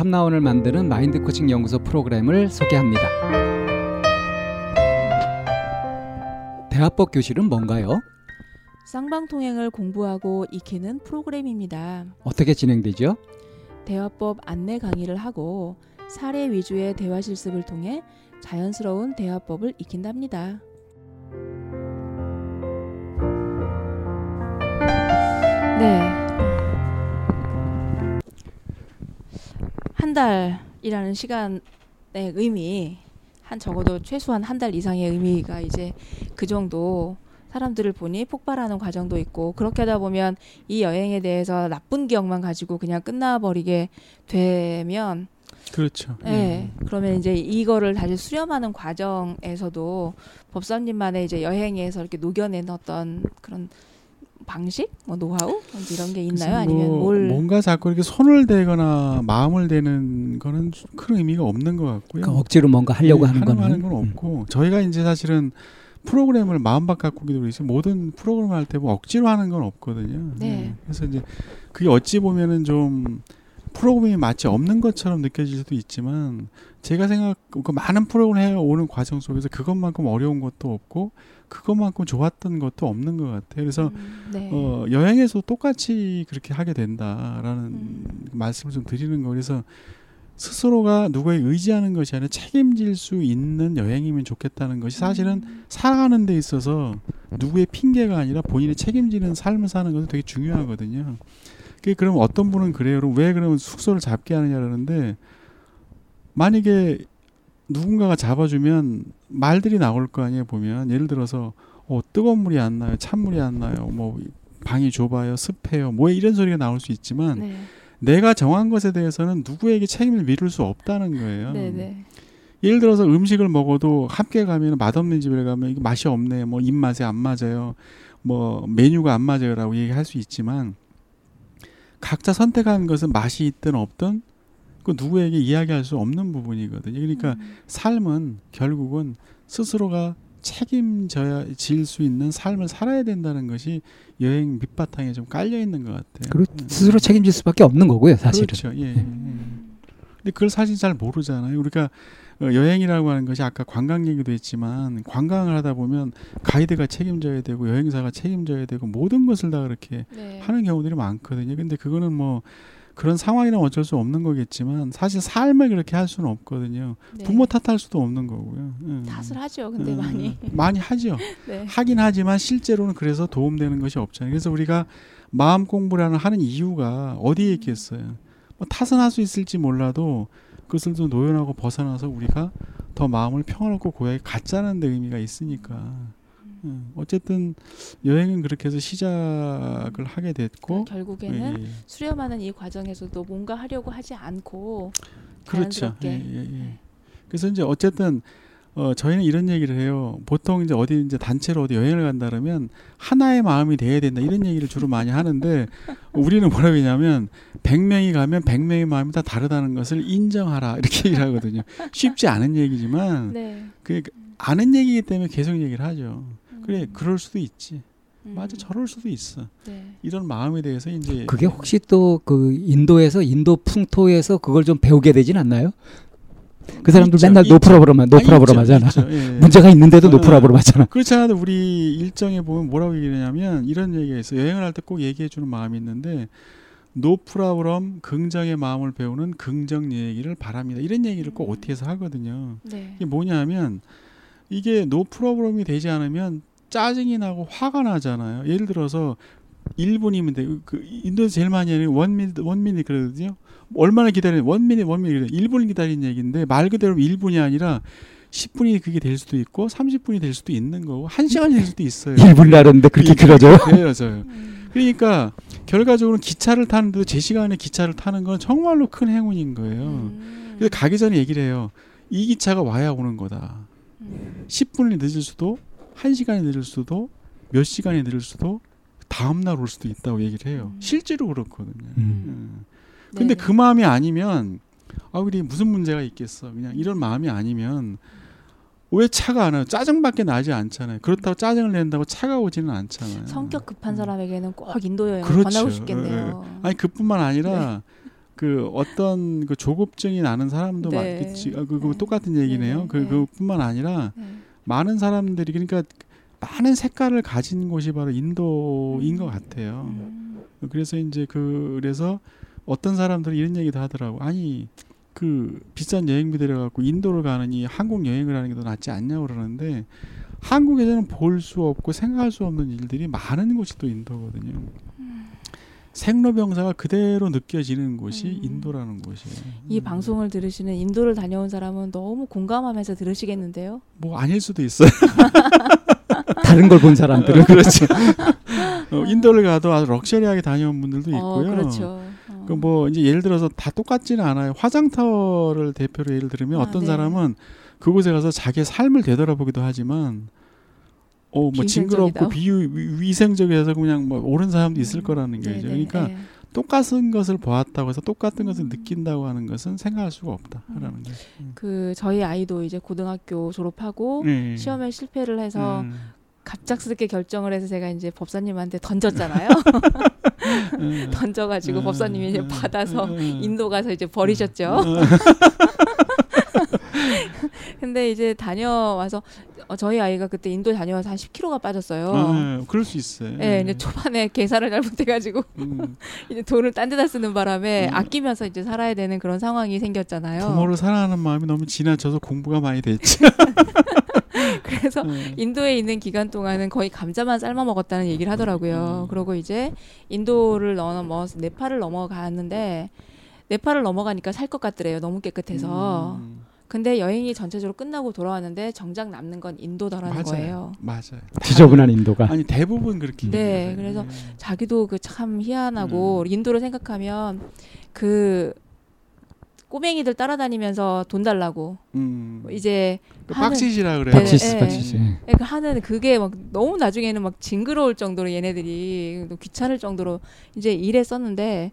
참나원을 만드는 마인드 코칭 연구소 프로그램을 소개합니다. 대화법 교실은 뭔가요? 쌍방통행을 공부하고 익히는 프로그램입니다. 어떻게 진행되죠? 대화법 안내 강의를 하고 사례 위주의 대화 실습을 통해 자연스러운 대화법을 익힌답니다. 한 달이라는 시간의 의미, 한 적어도 최소한 한 달 이상의 의미가 이제 그 정도 사람들을 보니 폭발하는 과정도 있고 그렇게 하다 보면 이 여행에 대해서 나쁜 기억만 가지고 그냥 끝나버리게 되면 그렇죠. 네. 음. 그러면 이제 이거를 다시 수렴하는 과정에서도 법사님만의 이제 여행에서 이렇게 녹여낸 어떤 그런 방식, 뭐 노하우 이런 게 있나요? 아니면 뭐 뭘 뭔가 자꾸 이렇게 손을 대거나 마음을 대는 거는 큰 의미가 없는 것 같고요. 그러니까 억지로 뭔가 하려고 네, 하는 거는 하는 건 없고 저희가 이제 사실은 프로그램을 마음 바꾸기도 있어요. 모든 프로그램 할 때 뭐 억지로 하는 건 없거든요. 네. 그래서 이제 그게 어찌 보면은 좀 프로그램이 마치 없는 것처럼 느껴질 수도 있지만 제가 생각 그 많은 프로그램 해 오는 과정 속에서 그것만큼 어려운 것도 없고 그것만큼 좋았던 것도 없는 것 같아요. 그래서 음, 네. 어, 여행에서 똑같이 그렇게 하게 된다라는 음. 말씀을 좀 드리는 거 그래서 스스로가 누구에 의지하는 것이 아니라 책임질 수 있는 여행이면 좋겠다는 것이 사실은 음. 살아가는 데 있어서 누구의 핑계가 아니라 본인이 책임지는 삶을 사는 것은 되게 중요하거든요. 그 그럼 어떤 분은 그래요. 그럼 왜 그러면 숙소를 잡게 하느냐 그러는데 만약에 누군가가 잡아주면 말들이 나올 거 아니에요 보면 예를 들어서 어, 뜨거운 물이 안 나요 찬물이 안 나요 뭐 방이 좁아요 습해요 뭐 이런 소리가 나올 수 있지만 네. 내가 정한 것에 대해서는 누구에게 책임을 미룰 수 없다는 거예요. 네, 네. 예를 들어서 음식을 먹어도 함께 가면 맛없는 집에 가면 이거 맛이 없네, 뭐 입맛에 안 맞아요, 뭐 메뉴가 안 맞아요라고 얘기할 수 있지만 각자 선택한 것은 맛이 있든 없든 그 누구에게 이야기할 수 없는 부분이거든요. 그러니까 음. 삶은 결국은 스스로가 책임져야 질 수 있는 삶을 살아야 된다는 것이 여행 밑바탕에 좀 깔려 있는 것 같아요. 그리고 음. 스스로 책임질 수밖에 없는 거고요, 사실은. 그렇죠. 예, 예. 음. 근데 그걸 사실 잘 모르잖아요. 우리가 어, 여행이라고 하는 것이 아까 관광 얘기도 했지만 관광을 하다 보면 가이드가 책임져야 되고 여행사가 책임져야 되고 모든 것을 다 그렇게 네. 하는 경우들이 많거든요. 근데 그거는 뭐 그런 상황이라면 어쩔 수 없는 거겠지만 사실 삶을 그렇게 할 수는 없거든요. 네. 부모 탓할 수도 없는 거고요. 음. 탓을 하죠. 근데 음, 많이. 많이 하죠. 네. 하긴 하지만 실제로는 그래서 도움되는 것이 없잖아요. 그래서 우리가 마음 공부라는 하는 이유가 어디에 있겠어요. 뭐 탓은 할 수 있을지 몰라도 그것을 좀 노연하고 벗어나서 우리가 더 마음을 평화롭고 고야에 갖자는 데 의미가 있으니까. 음, 어쨌든 여행은 그렇게 해서 시작을 하게 됐고 결국에는 예, 예. 수렴하는 이 과정에서도 뭔가 하려고 하지 않고 그렇죠. 예, 예, 예. 네. 그래서 이제 어쨌든 어 저희는 이런 얘기를 해요. 보통 이제 어디 이제 단체로 어디 여행을 간다 그러면 하나의 마음이 돼야 된다 이런 얘기를 주로 많이 하는데 우리는 뭐라고 하냐면 100명이 가면 100명의 마음이 다 다르다는 것을 인정하라 이렇게 얘기를 하거든요. 쉽지 않은 얘기지만 네. 그 아는 얘기이기 때문에 계속 얘기를 하죠. 음. 그래, 그럴 수도 있지. 음. 맞아, 저럴 수도 있어. 네. 이런 마음에 대해서 이제 그게 혹시 또 그 인도에서 인도 풍토에서 그걸 좀 배우게 되진 않나요? 그 사람들 있죠, 맨날 있죠, 하잖아. 있죠. 예, 예. 문제가 있는데도 어, 노프라브럼 하잖아. 그렇지 않아도 우리 일정에 보면 뭐라고 얘기하냐면 이런 얘기가 있어요. 여행을 할 때 꼭 얘기해 주는 마음이 있는데 노프라브럼 긍정의 마음을 배우는 긍정 얘기를 바랍니다. 이런 얘기를 꼭 음. OT에서 하거든요. 네. 이게 뭐냐면 이게 노프라브럼이 되지 않으면 짜증이 나고 화가 나잖아요. 예를 들어서 1분이면 돼. 그 인도에서 제일 많이 하는 원미닛 원미닛 그러거든요. 얼마나 기다리는 원미닛 원미닛 1분 기다리는 얘기인데 말 그대로 1분이 아니라 10분이 그게 될 수도 있고 30분이 될 수도 있는 거고 1시간이 될 수도 있어요. 1분이라는데 그렇게 길어져요? 길어져요. 음. 그러니까 결과적으로 기차를 타는데도 제 시간에 기차를 타는 건 정말로 큰 행운인 거예요. 음. 그래서 가기 전에 얘기를 해요. 이 기차가 와야 오는 거다. 음. 10분이 늦을 수도 1시간이 늦을 수도 몇 시간이 늦을 수도 다음 날 올 수도 있다고 얘기를 해요. 음. 실제로 그렇거든요. 음. 음. 근데 네. 그 마음이 아니면 아 우리 무슨 문제가 있겠어. 그냥 이런 마음이 아니면 왜 차가 안 와요? 짜증밖에 나지 않잖아요. 그렇다고 짜증을 낸다고 차가 오지는 않잖아요. 성격 급한 음. 사람에게는 꼭 인도 여행을 그렇죠. 권하고 싶겠네요. 아니 그뿐만 아니라 그 어떤 그 조급증이 나는 사람도 네. 많겠지. 아, 그, 그 네. 똑같은 얘기네요. 네, 그 네. 그뿐만 아니라 네. 많은 사람들이 그러니까 많은 색깔을 가진 곳이 바로 인도인 음. 것 같아요. 음. 그래서 이제 그 그래서 어떤 사람들이 이런 얘기도 하더라고. 아니 그 비싼 여행비 들여갖고 인도를 가느니 한국 여행을 하는 게 더 낫지 않냐고 그러는데 한국에서는 볼 수 없고 생각할 수 없는 일들이 많은 곳이 또 인도거든요. 생로병사가 그대로 느껴지는 곳이 음. 인도라는 곳이에요. 이 음. 방송을 들으시는 인도를 다녀온 사람은 너무 공감하면서 들으시겠는데요. 뭐 아닐 수도 있어요. 다른 걸 본 사람들은 그렇죠. 어, 인도를 가도 아주 럭셔리하게 다녀온 분들도 어, 있고요. 그렇죠. 어. 그뭐 이제 예를 들어서 다 똑같지는 않아요. 화장터를 대표로 예를 들면 아, 어떤 네. 사람은 그곳에 가서 자기의 삶을 되돌아보기도 하지만 어 뭐 징그럽고. 비위생적이어서 그냥 뭐 옳은 사람도 있을 음. 거라는 네, 거죠. 네, 그러니까 네. 똑같은 것을 보았다고 해서 똑같은 것을 음. 느낀다고 하는 것은 생각할 수가 음. 없다라는 거죠. 그 저희 아이도 이제 고등학교 졸업하고 네. 시험에 실패를 해서 음. 갑작스럽게 결정을 해서 제가 이제 법사님한테 던졌잖아요. 음. 던져가지고 음. 법사님이 이제 음. 받아서 음. 인도 가서 이제 버리셨죠. 음. 근데 이제 다녀와서 어, 저희 아이가 그때 인도 다녀와서 한 10kg가 빠졌어요. 아, 그럴 수 있어요. 예, 이제 초반에 계산을 잘못해가지고 음. 이제 돈을 딴 데다 쓰는 바람에 음. 아끼면서 이제 살아야 되는 그런 상황이 생겼잖아요. 부모를 사랑하는 마음이 너무 지나쳐서 공부가 많이 됐지. 그래서 음. 인도에 있는 기간 동안은 거의 감자만 삶아 먹었다는 얘기를 하더라고요. 음. 그러고 이제 인도를 넘어 네팔을 넘어가는데 네팔을 넘어가니까 살 것 같더래요. 너무 깨끗해서. 음. 근데 여행이 전체적으로 끝나고 돌아왔는데 정작 남는 건 인도더라는 맞아요. 거예요. 맞아요. 지저분한 인도가 아니 대부분 그렇게. 네. 그래서 음. 자기도 그 참 희한하고 음. 인도를 생각하면 그 꼬맹이들 따라다니면서 돈 달라고 음. 이제 그 빡시시라 그래요. 네, 박시시 네. 박시시 그러니까 하는 그게 막 너무 나중에는 막 징그러울 정도로 얘네들이 또 귀찮을 정도로 이제 일에 썼는데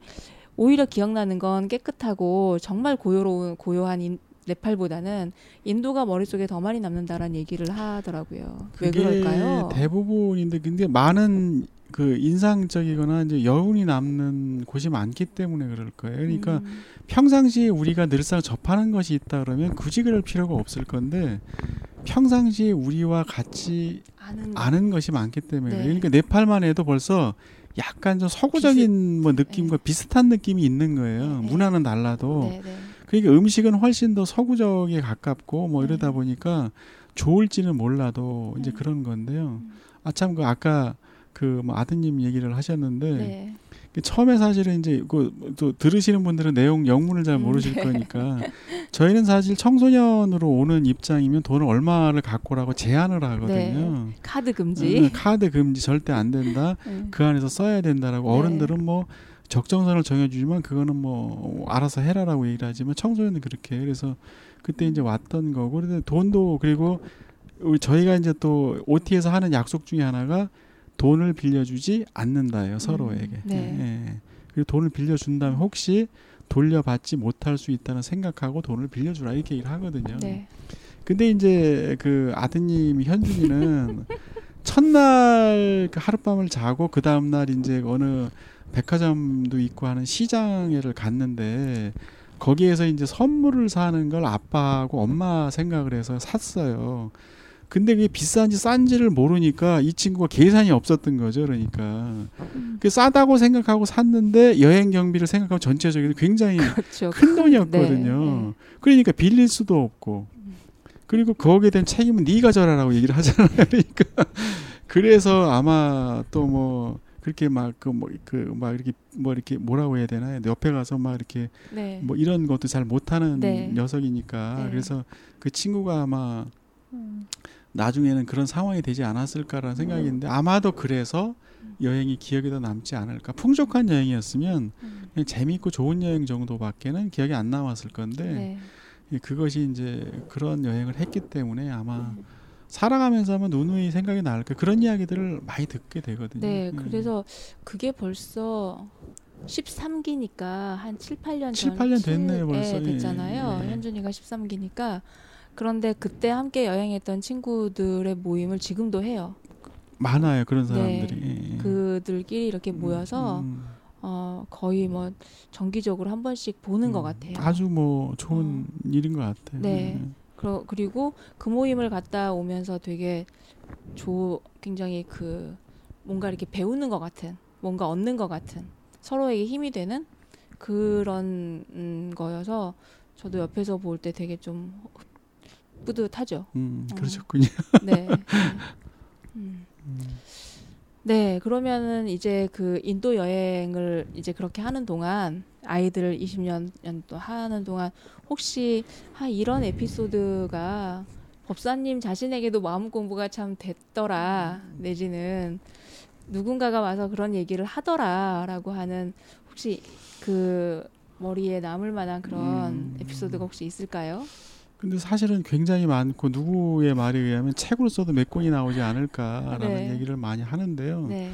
오히려 기억나는 건 깨끗하고 정말 고요로운 고요한 인, 네팔보다는 인도가 머릿속에 더 많이 남는다라는 얘기를 하더라고요. 왜 그럴까요? 대부분인데 근데 많은 그 인상적이거나 이제 여운이 남는 곳이 많기 때문에 그럴 거예요. 그러니까 음, 평상시에 우리가 늘상 접하는 것이 있다 그러면 굳이 그럴 필요가 없을 건데 평상시에 우리와 같이 아는 아는 것이 많기 때문에 네. 그러니까 네팔만 해도 벌써 약간 좀 서구적인 뭐 느낌과 비슷한 느낌이 있는 거예요. 네, 네. 문화는 달라도 네, 네. 그러니까 음식은 훨씬 더 서구적에 가깝고 뭐 이러다 네. 보니까 좋을지는 몰라도 이제 네. 그런 건데요. 음. 아참 그 아까 그 뭐 아드님 얘기를 하셨는데 네. 그 처음에 사실은 이제 그또 들으시는 분들은 내용 영문을 잘 음, 모르실 네. 거니까 저희는 사실 청소년으로 오는 입장이면 돈을 얼마를 갖고라고 제한을 하거든요. 카드 응, 금지. 카드 금지 절대 안 된다. 음. 그 안에서 써야 된다라고 네. 어른들은 뭐 적정선을 정해주지만 그거는 뭐 알아서 해라라고 얘기를 하지만 청소년은 그렇게. 그래서 그때 이제 왔던 거고 그런데 돈도 그리고 우리 저희가 이제 또 OT에서 하는 약속 중에 하나가 돈을 빌려주지 않는다예요 서로에게. 네. 예. 그리고 돈을 빌려준다면 혹시 돌려받지 못할 수 있다는 생각하고 돈을 빌려주라 이렇게 얘기를 하거든요. 네. 근데 이제 그 아드님이 현준이는 첫날 그 하룻밤을 자고 그 다음 날 이제 어느 백화점도 있고 하는 시장에를 갔는데 거기에서 이제 선물을 사는 걸 아빠하고 엄마 생각을 해서 샀어요. 근데 그게 비싼지 싼지를 모르니까 이 친구가 계산이 없었던 거죠. 그러니까 음. 그 싸다고 생각하고 샀는데 여행 경비를 생각하면 전체적으로 굉장히 그렇죠. 큰 돈이었거든요. 네, 네. 그러니까 빌릴 수도 없고 그리고 거기에 대한 책임은 네가 져라라고 얘기를 하잖아요. 그러니까 그래서 아마 또 뭐 그렇게 막 그 뭐 그 막 이렇게 뭐 이렇게 뭐라고 해야 되나요? 옆에 가서 막 이렇게 네. 뭐 이런 것도 잘 못하는 네. 녀석이니까 네. 그래서 그 친구가 아마 음. 나중에는 그런 상황이 되지 않았을까라는 생각이 있는데 아마도 그래서 여행이 기억에 더 남지 않을까. 풍족한 여행이었으면 음. 그냥 재미있고 좋은 여행 정도밖에는 기억이 안 남았을 건데 네. 예, 그것이 이제 그런 여행을 했기 때문에 아마 음. 살아가면서 하면 누누이 생각이 날 거. 그런 이야기들을 많이 듣게 되거든요. 네, 예. 그래서 그게 벌써 13기니까 한 7, 8년 7, 8년 됐네요, 벌써. 예, 됐잖아요. 예. 현준이가 13기니까 그런데 그때 함께 여행했던 친구들의 모임을 지금도 해요. 많아요 그런 네. 사람들이. 예, 예. 그들끼리 이렇게 모여서 음, 어, 거의 뭐 정기적으로 한 번씩 보는 것 음, 같아요. 아주 뭐 좋은 일인 것 같아요. 네. 그리고 그 모임을 갔다 오면서 되게 조 굉장히 그 뭔가 이렇게 배우는 것 같은 뭔가 얻는 것 같은 서로에게 힘이 되는 그런 음, 거여서 저도 옆에서 볼 때 되게 좀 뿌듯하죠. 음, 어. 그러셨군요. 네. 네. 음. 음. 네, 그러면은 이제 그 인도 여행을 이제 그렇게 하는 동안 아이들을 20년 또 하는 동안 혹시 아 이런 에피소드가 법사님 자신에게도 마음 공부가 참 됐더라 내지는 누군가가 와서 그런 얘기를 하더라라고 하는 혹시 그 머리에 남을 만한 그런 음. 에피소드가 혹시 있을까요? 근데 사실은 굉장히 많고 누구의 말에 의하면 책으로 써도 몇 권이 나오지 않을까라는 네. 얘기를 많이 하는데요. 네.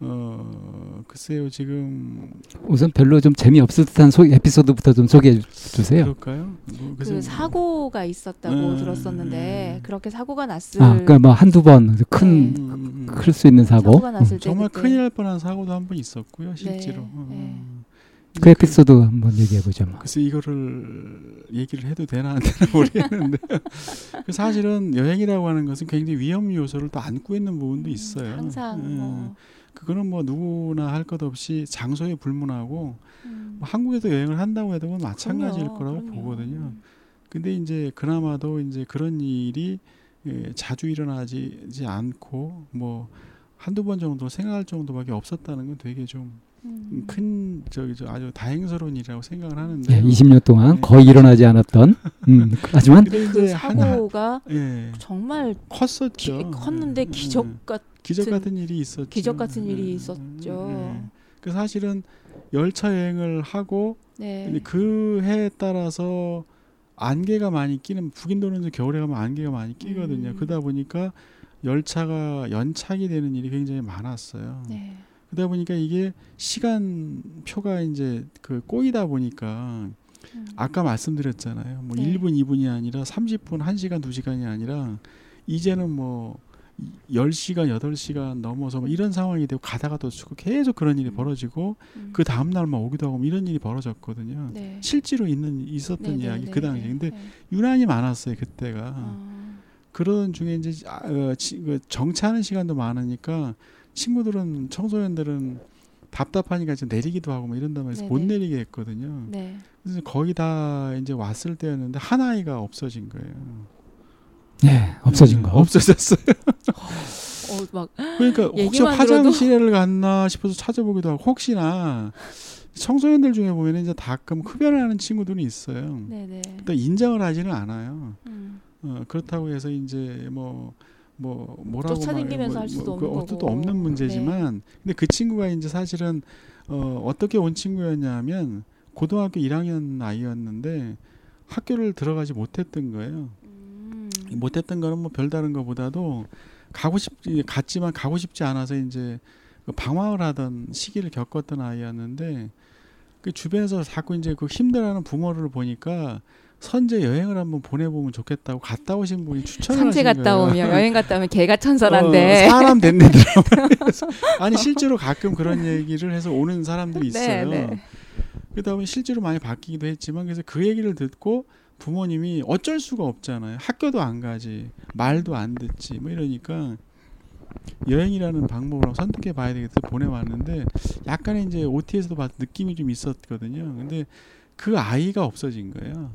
어 글쎄요 지금 우선 별로 좀 재미없을 듯한 소, 에피소드부터 좀 소개해 주세요. 그럴까요? 뭐, 그. 사고가 있었다고 음, 들었었는데 음. 그렇게 사고가 났을 아, 그러니까 뭐 한두 번큰 네. 음, 음, 음. 클수 있는 사고. 사고가 났을 때 정말 그때 큰일 날 뻔한 사고도 한 번 있었고요 실제로. 네, 어, 네. 어. 그 에피소드 한번 얘기해 보죠. 뭐. 글쎄 이거를 얘기를 해도 되나 안 되나 모르겠는데 그 사실은 여행이라고 하는 것은 굉장히 위험 요소를 또 안고 있는 부분도 있어요. 항상 예. 뭐 그거는 뭐 누구나 할 것 없이 장소에 불문하고 음, 뭐 한국에서 여행을 한다고 해도 그건 마찬가지일 그럼요, 거라고 그럼요. 보거든요. 근데 이제 그나마도 이제 그런 일이 예, 자주 일어나지 않고 뭐 한두 번 정도 생각할 정도밖에 없었다는 건 되게 좀 음. 큰 저기 저 아주 다행스러운 일이라고 생각을 하는데. 예, 20년 동안 네. 거의 일어나지 않았던. 음, 하지만 그 사고가 예. 정말 컸었죠. 기, 컸는데 예, 기적 예. 같 기적 같은 일이 있었죠. 기적 같은 일이 예, 있었죠. 예. 그 사실은 열차 여행을 하고 네. 그 해에 따라서 안개가 많이 끼는 북인도는 겨울에 가면 안개가 많이 끼거든요. 음. 그러다 보니까 열차가 연착이 되는 일이 굉장히 많았어요. 네. 그러다 보니까 이게 시간 표가 이제 그 꼬이다 보니까 음. 아까 말씀드렸잖아요. 뭐 네. 1분, 2분이 아니라 30분, 1시간, 2시간이 아니라 이제는 뭐 10시간, 8시간 넘어서 뭐 이런 상황이 되고 가다가 또 죽고 계속 그런 일이 음. 벌어지고 음. 그 다음 날만 오기도 하고 뭐 이런 일이 벌어졌거든요. 네. 실제로 있는 있었던 네, 이야기 네, 그 네, 당시. 네, 근데 네. 유난히 많았어요 그때가. 아, 그런 중에 이제 아, 어, 지- 그 정차하는 시간도 많으니까 친구들은 청소년들은 답답하니까 이제 내리기도 하고 뭐 이런다 말해서 못. 내리게 했거든요. 네. 그래서 거의 다 이제 왔을 때였는데 한 아이가 없어진 거예요. 예, 없어진 거. 없어졌어요. 어, 막 그러니까 혹시 화장실을 갔나 싶어서 찾아보기도 하고 혹시나 청소년들 중에 보면 이제 가끔 흡연을 하는 친구들이 있어요. 네네. 또 인정을 하지는 않아요. 음. 어, 그렇다고 해서 이제 뭐, 뭐, 뭐라고 쫓아다니면서 말- 할 수도 그 없는 어떻도 거고. 없는 문제지만, 근데 그 친구가 이제 사실은, 어, 어떻게 온 친구였냐면, 고등학교 1학년 아이였는데, 학교를 들어가지 못했던 거예요. 음. 못했던 거는 뭐 별다른 것보다도, 가고 싶, 갔지만 가고 싶지 않아서 이제, 그 방황을 하던 시기를 겪었던 아이였는데, 그 주변에서 자꾸 이제 그 힘들어하는 부모를 보니까 선제 여행을 한번 보내보면 좋겠다고 갔다 오신 분이 추천을 하신 갔다 거예요. 오면 여행 갔다 오면 개가 천선한데. 어, 사람 됐네 드라마. 아니 실제로 가끔 그런 얘기를 해서 오는 사람들이 네, 있어요. 네. 그다음에 실제로 많이 바뀌기도 했지만 그래서 그 얘기를 듣고 부모님이 어쩔 수가 없잖아요. 학교도 안 가지, 말도 안 듣지, 뭐 이러니까 여행이라는 방법으로 선택해 봐야 되겠다 보내왔는데 약간의 이제 OT에서도 봤 느낌이 좀 있었거든요. 근데 그 아이가 없어진 거예요.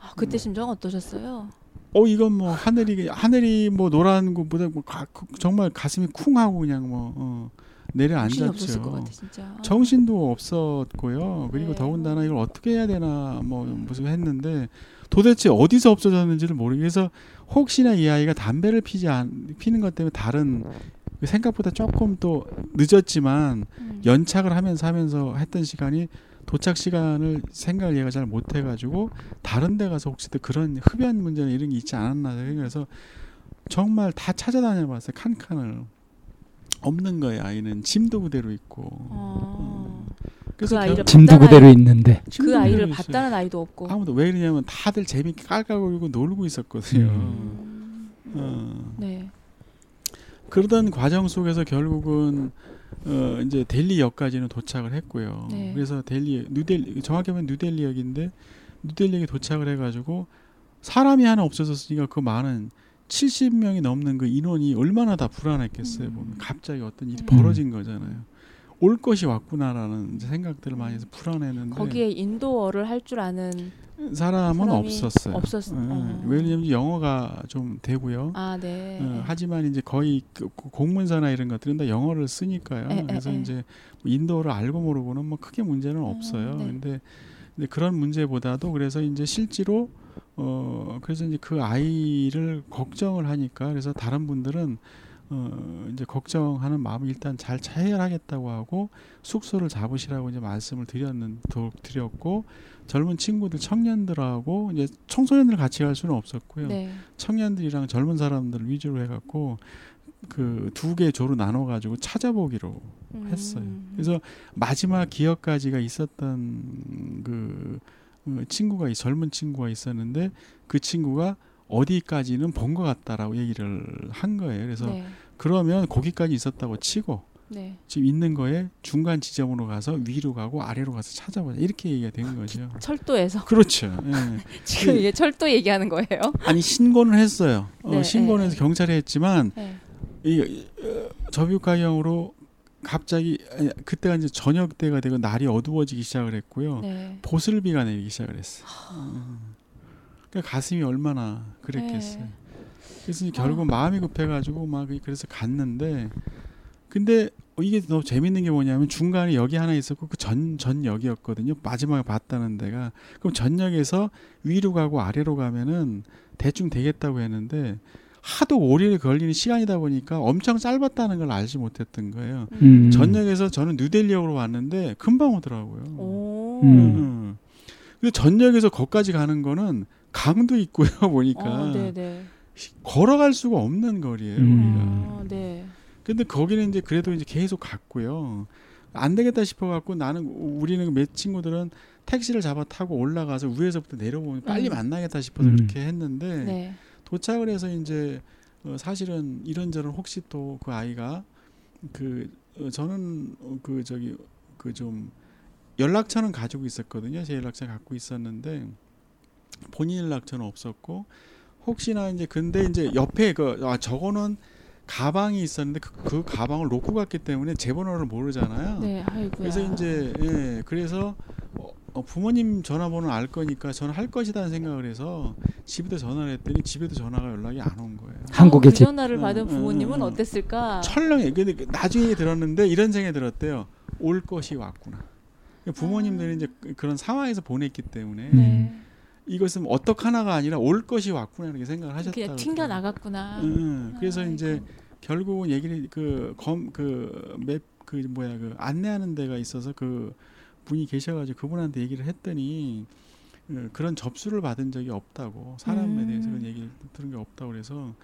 아, 그때 심정 어떠셨어요? 어 이건 뭐 하늘이 하늘이 뭐 노란 것보다 뭐 가, 그- 정말 가슴이 쿵하고 그냥 뭐 어, 내려앉았죠. 같아. 정신도 없었고요. 그리고 네. 더군다나 이걸 어떻게 해야 되나 뭐 무슨 했는데 도대체 어디서 없어졌는지를 모르겠어. 혹시나 이 아이가 담배를 피지 않 피는 것 때문에 다른 생각보다 조금 또 늦었지만 음. 연착을 하면서 하면서 했던 시간이 도착 시간을 생각을 얘가 잘 못 해가지고 다른 데 가서 혹시 또 그런 흡연 문제나 이런 게 있지 않았나 그래서 정말 다 찾아다녀봤어요 칸칸을 없는 거예요 아이는 짐도 그대로 있고 어. 그래서 그 아이를 결- 짐도 그대로 있는데. 그 아이를. 봤다는 아이도 없고. 아무도 왜 그러냐면 다들 재밌게 깔깔거리고 놀고 있었거든요 음. 어. 네. 그러던 과정 속에서 결국은 어 이제 델리역까지는 도착을 했고요. 네. 그래서 델리 뉴델리 정확히 하면 뉴델리역인데 뉴델리역에 도착을 해가지고 사람이 하나 없어졌으니까 그 많은 70명이 넘는 그 인원이 얼마나 다 불안했겠어요. 음. 보면 갑자기 어떤 일이 음. 벌어진 거잖아요. 올 것이 왔구나라는 생각들을 많이 해서 불안했는데 거기에 인도어를 할 줄 아는 사람은 없었어요. 없었- 예. 어. 왜냐면 영어가 좀 되고요. 아 네. 어, 하지만 이제 거의 그 고- 공문서나 이런 것들은 다 영어를 쓰니까요. 에, 에, 그래서 에. 이제 뭐 인도어를 알고 모르고는 뭐 크게 문제는 어, 없어요. 네. 근데, 근데 그런 문제보다도 그래서 이제 실제로 어 그래서 이제 그 아이를 걱정을 하니까 그래서 다른 분들은 어 이제 걱정하는 마음을 일단 잘 해결하겠다고 하고 숙소를 잡으시라고 이제 말씀을 드렸는 도- 드렸고 젊은 친구들 청년들하고 이제 청소년들 같이 갈 수는 없었고요. 네. 청년들이랑 젊은 사람들 위주로 해갖고 그 두 개 조로 나눠가지고 찾아보기로 음. 했어요. 그래서 마지막 기억까지가 있었던 그 어, 친구가 이 젊은 친구가 있었는데 그 친구가 어디까지는 본 것 같다라고 얘기를 한 거예요. 그래서 네. 그러면 거기까지 있었다고 치고 네. 지금 있는 거에 중간 지점으로 가서 위로 가고 아래로 가서 찾아보자 이렇게 얘기가 된 거죠. 철도에서 그렇죠. 예. 지금 그- 이게 철도 얘기하는 거예요. 아니 신고는 했어요. 어, 네, 신고는 네, 해서 경찰에 했지만 네. 이 어, 접유가형으로 갑자기 그때가 이제 저녁 때가 되고 날이 어두워지기 시작을 했고요. 네. 보슬비가 내리기 시작을 했어. 음. 그러니까 가슴이 얼마나 그랬겠어요. 네. 그래서 결국 마음이 급해가지고 막 그래서 갔는데 근데 이게 더 재밌는 게 뭐냐면 중간에 역이 하나 있었고 그 전 전역이었거든요. 마지막에 봤다는 데가 그럼 전역에서 위로 가고 아래로 가면은 대충 되겠다고 했는데 하도 오래 걸리는 시간이다 보니까 엄청 짧았다는 걸 알지 못했던 거예요. 음. 전역에서 저는 뉴델리역으로 왔는데 금방 오더라고요. 오. 음. 음. 근데 전역에서 거기까지 가는 거는 강도 있고요 보니까 어. 걸어갈 수가 없는 거리예요. 음. 거기가. 아, 네. 근데 거기는 이제 그래도 이제 계속 갔고요. 안 되겠다 싶어 갖고 나는 우리는 몇 친구들은 택시를 잡아 타고 올라가서 위에서부터 내려오면 빨리 음. 만나겠다 싶어서 음. 그렇게 했는데 네. 도착을 해서 이제 어, 사실은 이런저런 혹시 또 그 아이가 그 어, 저는 어, 그 저기 그 좀 연락처는 가지고 있었거든요. 제 연락처 갖고 있었는데 본인 연락처는 없었고 혹시나 이제 근데 이제 옆에 그 아, 저거는 가방이 있었는데 그, 그 가방을 놓고 갔기 때문에 제 번호를 모르잖아요. 네. 아이고야. 그래서 이제 예 그래서 어, 어, 부모님 전화번호 알 거니까 전화할 것이다는 생각을 해서 집에도 전화를 했더니 집에도 전화가 연락이 안 온 거예요. 한국의 그 집. 전화를 받은 음, 부모님은 음, 음. 어땠을까? 철렁해. 근데 그 나중에 들었는데 이런 생각이 들었대요. 올 것이 왔구나. 부모님들이 아. 이제 그- 그런 상황에서 보냈기 때문에 네. 이것은 어떡 하나가 아니라 올 것이 왔구나 이렇게 생각을 하셨다고. 그냥 튕겨 나갔구나. 응, 그래서 아이고. 이제 결국은 얘기를 그 검 그 맵그 뭐야 그 안내하는 데가 있어서 그 분이 계셔가지고 그분한테 얘기를 했더니 어, 그런 접수를 받은 적이 없다고 사람에 음. 대해서 그런 얘기를 들은 게 없다고 그래서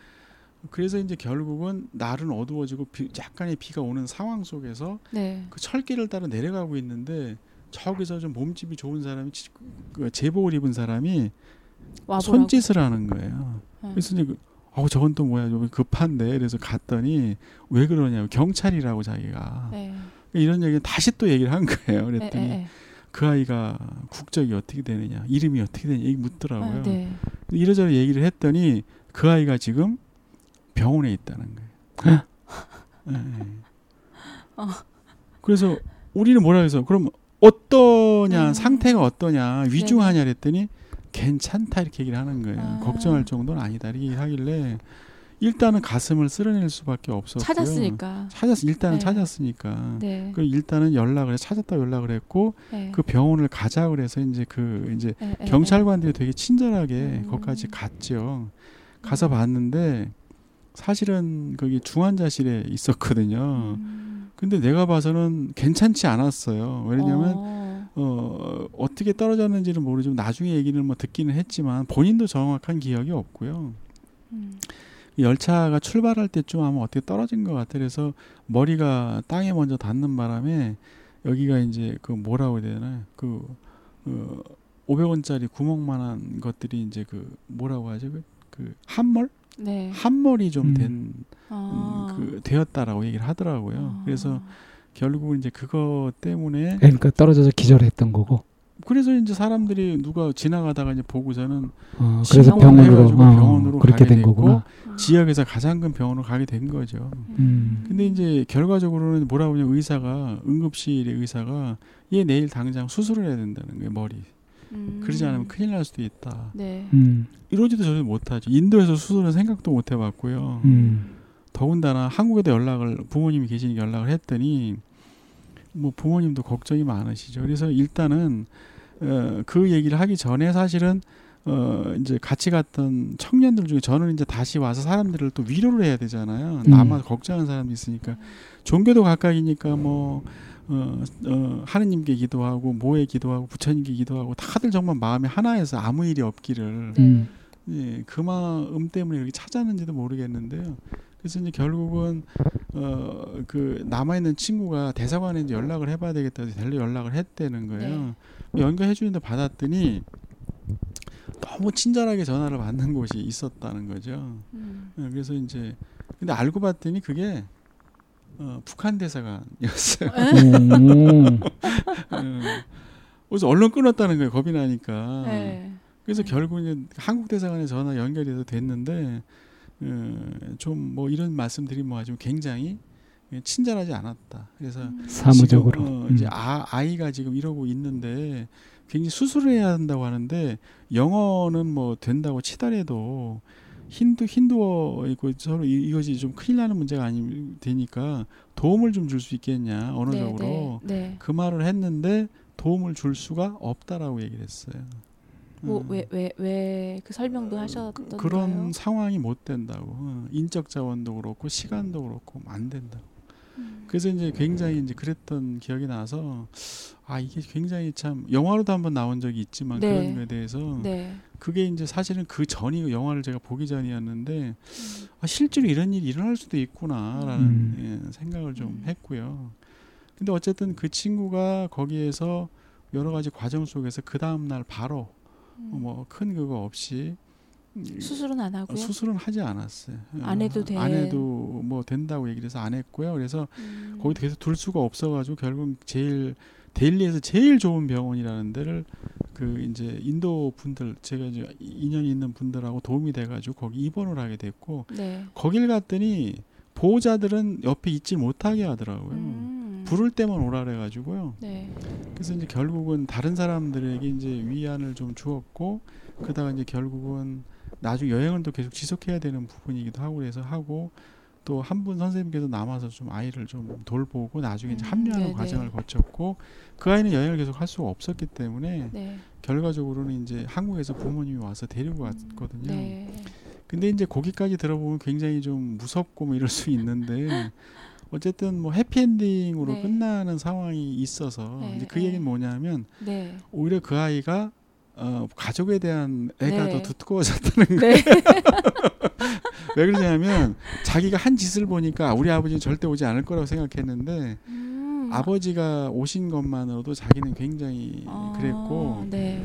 그래서 이제 결국은 날은 어두워지고 비, 약간의 비가 오는 상황 속에서 네. 그 철길을 따라 내려가고 있는데 저기서 좀 몸집이 좋은 사람이 치- 그 제복을 입은 사람이 와보라고. 손짓을 하는 거예요. 응. 그래서 이제 그, 어 저건 또 뭐야 좀 급한데 그래서 갔더니 왜 그러냐고 경찰이라고 자기가 네. 이런 얘기 다시 또 얘기를 한 거예요. 예, 그랬더니 예, 예. 그 아이가 국적이 어떻게 되느냐 이름이 어떻게 되냐 얘기 묻더라고요. 아, 네. 이러저러 얘기를 했더니 그 아이가 지금 병원에 있다는 거예요. 예, 예. 어. 그래서 우리는 뭐라 해서 그럼 어떠냐 음. 상태가 어떠냐 위중하냐 네네. 그랬더니 괜찮다 이렇게 얘기를 하는 거예요. 아. 걱정할 정도는 아니다 이렇게 하길래 일단은 가슴을 쓸어낼 수밖에 없었고요. 찾았으니까. 찾았 일단은 네. 찾았으니까. 네. 그 일단은 연락을 해 찾았다 연락을 했고 네. 그 병원을 가자 그래서 이제 그 이제 예, 예, 경찰관들이 되게 친절하게 음. 거기까지 갔죠. 가서 음. 봤는데 사실은 거기 중환자실에 예. 있었거든요. 음. 근데 내가 봐서는 괜찮지 않았어요. 왜냐면 어. 어, 어떻게 떨어졌는지는 모르지만 나중에 얘기를 뭐 듣기는 했지만 본인도 정확한 기억이 없고요. 음. 이 열차가 출발할 때쯤 아마 어떻게 떨어진 것 같아. 그래서 머리가 땅에 먼저 닿는 바람에 여기가 이제 그 뭐라고 해야 되나 그 어, 500원짜리 구멍만한 것들이 이제 그 뭐라고 하죠? 그, 그 함몰? 네. 함몰이 좀 음. 된 아. 음, 그 되었다라고 얘기를 하더라고요. 아. 그래서 결국은 이제 그거 때문에 그러니까 떨어져서 기절했던 거고. 그래서 이제 사람들이 누가 지나가다가 이제 보고서는 어, 그래서 병원으로 어, 병원으로 그렇게 가게 된 됐고 거구나. 음. 지역에서 가장 큰 병원으로 가게 된 거죠. 음. 근데 이제 결과적으로는 뭐라고 하냐 의사가 응급실의 의사가 얘 내일 당장 수술을 해야 된다는 거예요 머리 음. 그러지 않으면 큰일 날 수도 있다 네. 음. 이러지도 저러지 못하죠 인도에서 수술은 생각도 못 해봤고요 음. 더군다나 한국에도 연락을 부모님이 계시니까 연락을 했더니 뭐 부모님도 걱정이 많으시죠 그래서 일단은 어, 그 얘기를 하기 전에 사실은 어 이제 같이 갔던 청년들 중에 저는 이제 다시 와서 사람들을 또 위로를 해야 되잖아요. 음. 남아서 걱정하는 사람도 있으니까 종교도 가까이니까 뭐 어, 어, 하느님께 기도하고 모에 기도하고 부처님께 기도하고 다들 정말 마음이 하나여서 아무 일이 없기를 네. 음. 예, 그 마음 때문에 이렇게 찾았는지도 모르겠는데요. 그래서 이제 결국은 어, 그 남아 있는 친구가 대사관에 이제 연락을 해봐야 되겠다 해서 델로 연락을 했다는 거예요. 연결해 주는데 받았더니 너무 친절하게 전화를 받는 곳이 있었다는 거죠. 음. 예, 그래서 이제 근데 알고 봤더니 그게 어, 북한 대사관이었어요. 음. 예. 그래서 얼른 끊었다는 거예요. 겁이 나니까. 네. 그래서 네. 결국 이제 한국 대사관에 전화 연결해서 됐는데 좀뭐 이런 말씀드리면 뭐하지만 굉장히 친절하지 않았다. 그래서 음. 사무적으로. 지금, 어, 이제 음. 아, 아이가 지금 이러고 있는데 굉장히 수술을 해야 한다고 하는데 영어는 뭐 된다고 치더라도 힌두 힌두어 이거 서로 이- 이것이 좀 큰일 나는 문제가 아니 되니까 도움을 좀 줄 수 있겠냐 언어적으로 네. 네. 그 말을 했는데 도움을 줄 수가 없다라고 얘기를 했어요. 음. 뭐왜 왜 왜 그 설명도 하셨던가요? 그런 상황이 못 된다고 어, 인적 자원도 그렇고 시간도 그렇고 안 된다. 음. 그래서 이제 굉장히 이제 그랬던 기억이 나서 아 이게 굉장히 참 영화로도 한번 나온 적이 있지만 네. 그런 거에 대해서 네. 그게 이제 사실은 그 전이 영화를 제가 보기 전이었는데 음. 아, 실제로 이런 일이 일어날 수도 있구나라는 음. 예, 생각을 좀 음. 했고요. 근데 어쨌든 그 친구가 거기에서 여러 가지 과정 속에서 그 다음 날 바로 음. 뭐큰 그거 없이 수술은 안 하고요. 수술은 하지 않았어요. 안 해도 돼. 안 해도 뭐 된다고 얘기를 해서 안 했고요. 그래서 음. 거기 계속 둘 수가 없어 가지고 결국 제일 데일리에서 제일 좋은 병원이라는 데를 그 이제 인도 분들 제가 이제 인연이 있는 분들하고 도움이 돼 가지고 거기 입원을 하게 됐고 네. 거길 갔더니 보호자들은 옆에 있지 못하게 하더라고요. 음. 부를 때만 오라 그래 가지고요. 네. 그래서 이제 결국은 다른 사람들에게 이제 위안을 좀 주었고 그다가 이제 결국은 나중 여행을 또 계속 지속해야 되는 부분이기도 하고 그래서 하고 또 한 분 선생님께서 남아서 좀 아이를 좀 돌보고 나중에 이제 음, 합류하는 네네. 과정을 거쳤고 그 아이는 여행을 계속 할 수가 없었기 때문에 네. 결과적으로는 이제 한국에서 부모님이 와서 데리고 왔거든요. 네. 근데 이제 거기까지 들어보면 굉장히 좀 무섭고 뭐 이럴 수 있는데 어쨌든 뭐 해피엔딩으로 네. 끝나는 상황이 있어서 네, 이제 그 네. 얘기는 뭐냐면 네. 오히려 그 아이가 어, 가족에 대한 애가 네. 더 두꺼워졌다는 거예요. 네. 왜 그러냐면 자기가 한 짓을 보니까 우리 아버지는 절대 오지 않을 거라고 생각했는데 음. 아버지가 오신 것만으로도 자기는 굉장히 아, 그랬고 네.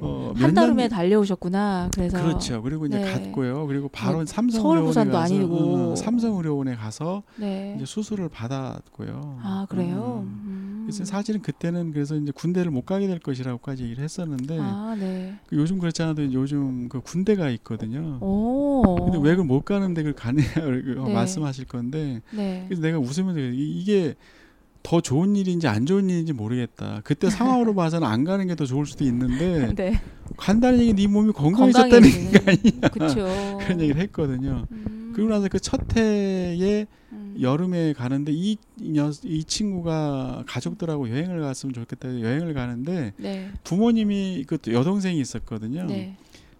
어, 몇 한달음에 년- 달려오셨구나. 그래서 그렇죠. 그리고 이제 네. 갔고요. 그리고 바로 뭐 삼성 서울 부산도 가서, 아니고. 어, 삼성 의료원에 가서 네. 이제 수술을 받았고요. 아 그래요. 음. 음. 그래서 사실은 그때는 그래서 이제 군대를 못 가게 될 것이라고까지 얘기를 했었는데 아 네. 그 요즘 그렇지 않아도 요즘 그 군대가 있거든요. 오. 근데 왜 그걸 못 가는데 그걸 가느냐 네. 말씀하실 건데 네. 그래서 내가 웃으면서 이- 이게 더 좋은 일인지 안 좋은 일인지 모르겠다. 그때 상황으로 봐서는 안 가는 게 더 좋을 수도 있는데 네. 간다는 얘기 네 몸이 건강해졌다는 게 아니냐 그렇죠. 그런 얘기를 했거든요. 음. 그리고 나서 그 첫 해에 음. 여름에 가는데 이, 이, 녀- 이 친구가 가족들하고 여행을 갔으면 좋겠다 여행을 가는데 네. 부모님이 그 여동생이 있었거든요. 네.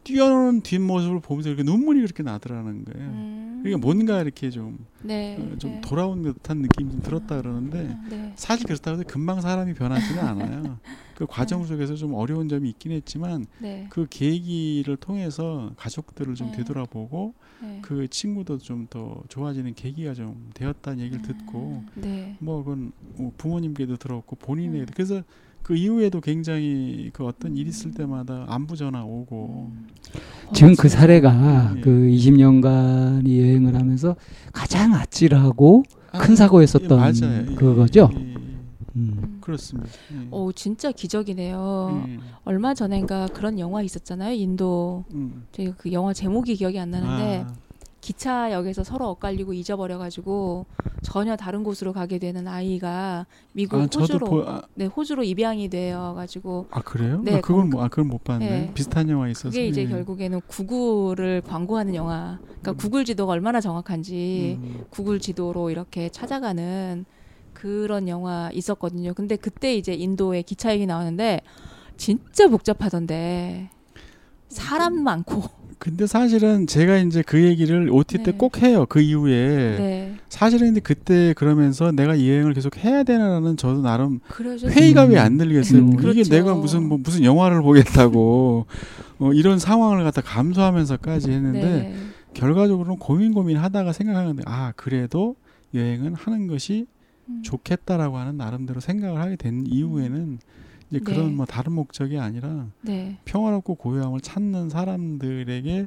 뛰어노는 뒷모습을 보면서 이렇게 눈물이 그렇게 나더라는 거예요. 음. 그러니까 뭔가 이렇게 좀, 네. 어, 좀 네. 돌아온 듯한 느낌이 좀 들었다 그러는데 네. 사실 그렇다고 해서 금방 사람이 변하지는 않아요. 그 과정 속에서 좀 어려운 점이 있긴 했지만 네. 그 계기를 통해서 가족들을 좀 네. 되돌아보고 네. 그 친구도 좀 더 좋아지는 계기가 좀 되었다는 얘기를 듣고 네. 뭐 그건 뭐 부모님께도 들었고 본인에게도 음. 그래서 그 이후에도 굉장히 그 어떤 일 있을 때마다 안부 전화 오고 음. 지금 어, 그 진짜. 사례가 예. 그 20년간이 여행을 하면서 가장 아찔하고 아, 큰 사고였었던 예. 예, 그거죠. 예, 예, 음. 음. 그렇습니다. 예. 오 진짜 기적이네요. 예. 얼마 전엔가 그런 영화 있었잖아요. 인도 음. 제가 그 영화 제목이 기억이 안 나는데 아, 기차역에서 서로 엇갈리고 잊어버려가지고 전혀 다른 곳으로 가게 되는 아이가 미국 아, 호주로 보, 아, 네 호주로 입양이 되어가지고 아 그래요? 네, 건- 뭐, 아 그건 못 봤네. 네. 비슷한 영화 있어서. 그게 이제 예. 결국에는 구글을 광고하는 영화. 그러니까 음. 구글 지도가 얼마나 정확한지 음. 구글 지도로 이렇게 찾아가는 그런 영화 있었거든요. 근데 그때 이제 인도에 기차역이 나오는데 진짜 복잡하던데 사람 많고 근데 사실은 제가 이제 그 얘기를 OT 때 네. 꼭 해요. 그 이후에 네 사실은 근데 그때 그러면서 내가 이 여행을 계속 해야 되나라는 저도 나름 그래서 회의감이 음. 안 들겠어요. 음. 이게 그렇죠. 내가 무슨 뭐 무슨 영화를 보겠다고 어, 이런 상황을 갖다 감수하면서까지 했는데 네. 결과적으로는 고민 고민 하다가 생각하는데 아 그래도 여행은 하는 것이 음. 좋겠다라고 하는 나름대로 생각을 하게 된 이후에는 이제 네. 그런 뭐 다른 목적이 아니라 네. 평화롭고 고요함을 찾는 사람들에게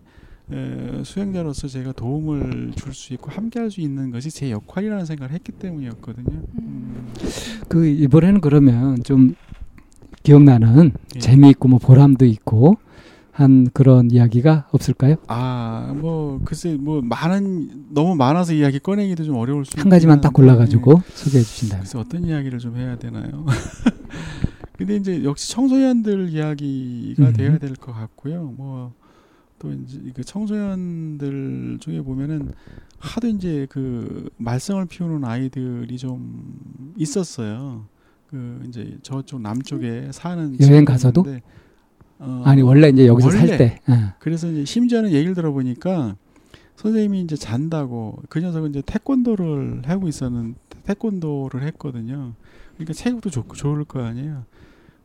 에, 수행자로서 제가 도움을 줄 수 있고 함께할 수 있는 것이 제 역할이라는 생각을 했기 때문이었거든요. 음. 그 이번에는 그러면 좀 기억나는 예. 재미있고 뭐 보람도 있고 한 그런 이야기가 없을까요? 아, 뭐 글쎄 뭐 많은 너무 많아서 이야기 꺼내기도 좀 어려울 수한 가지만 딱 한데, 골라 가지고 소개해 주신다면. 그래서 어떤 이야기를 좀 해야 되나요? 근데 이제 역시 청소년들 이야기가 음. 돼야 될 것 같고요. 뭐 또 이제 그 청소년들 중에 보면은 하도 이제 그 말썽을 피우는 아이들이 좀 있었어요. 그 이제 저쪽 남쪽에 사는 여행 가서도? 어, 아니 원래 이제 여기서 원래. 살 때. 어. 그래서 이제 심지어는 얘기를 들어보니까 선생님이 이제 잔다고 그 녀석은 이제 태권도를 하고 있었는 태권도를 했거든요. 그러니까 체격도 좋고 좋을 거 아니에요.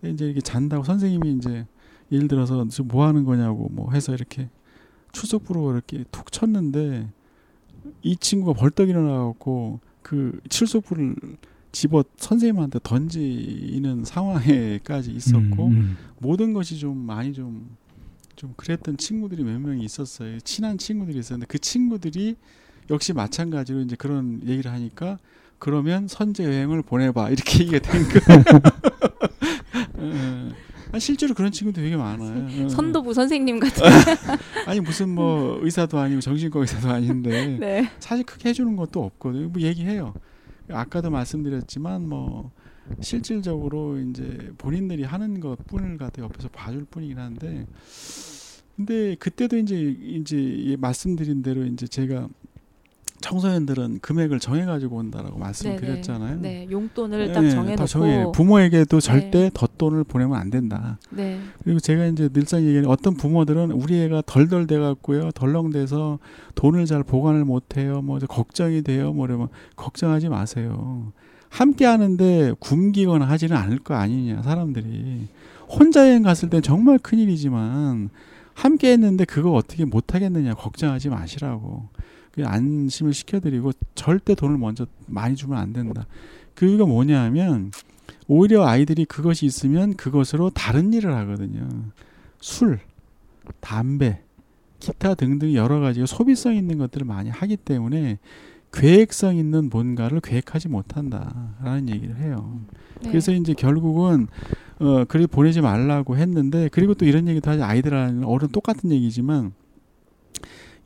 이제 이렇게 잔다고 선생님이 이제 예를 들어서 지금 뭐 하는 거냐고 뭐 해서 이렇게 출석부로 이렇게 툭 쳤는데 이 친구가 벌떡 일어나갖고 그 출석부를 집어 선생님한테 던지는 상황에까지 있었고 음, 음. 모든 것이 좀 많이 좀, 좀 그랬던 친구들이 몇 명이 있었어요. 친한 친구들이 있었는데 그 친구들이 역시 마찬가지로 이제 그런 얘기를 하니까 그러면 선제 여행을 보내봐 이렇게 얘기가 된 거예요. 예. 아, 실제로 그런 친구도 되게 많아요. 예. 선도부 선생님 같은. 아니 무슨 뭐 의사도 아니고 정신과 의사도 아닌데 네. 사실 크게 해주는 것도 없거든요. 뭐 얘기해요. 아까도 말씀드렸지만 뭐 실질적으로 이제 본인들이 하는 것뿐을 갖다 옆에서 봐줄 뿐이긴 한데 근데 그때도 이제 이제 말씀드린 대로 이제 제가 청소년들은 금액을 정해가지고 온다라고 말씀드렸잖아요. 네, 용돈을 예, 딱다 정해놓고. 정해요. 부모에게도 절대 네. 덧돈을 보내면 안 된다. 네. 그리고 제가 이제 늘상 얘기하는 어떤 부모들은 우리 애가 덜덜 돼갖고요, 덜렁대서 돈을 잘 보관을 못해요, 뭐 걱정이 돼요, 뭐 이러면 걱정하지 마세요. 함께 하는데 굶기거나 하지는 않을 거 아니냐, 사람들이. 혼자 여행 갔을 땐 정말 큰 일이지만, 함께 했는데 그거 어떻게 못 하겠느냐, 걱정하지 마시라고. 그 안심을 시켜드리고, 절대 돈을 먼저 많이 주면 안 된다. 그 이유가 뭐냐 하면, 오히려 아이들이 그것이 있으면 그것으로 다른 일을 하거든요. 술, 담배, 기타 등등 여러 가지 소비성 있는 것들을 많이 하기 때문에 계획성 있는 뭔가를 계획하지 못한다라는 얘기를 해요. 네. 그래서 이제 결국은 어 그래 보내지 말라고 했는데 그리고 또 이런 얘기도 하지 아이들하는 어른 똑같은 얘기지만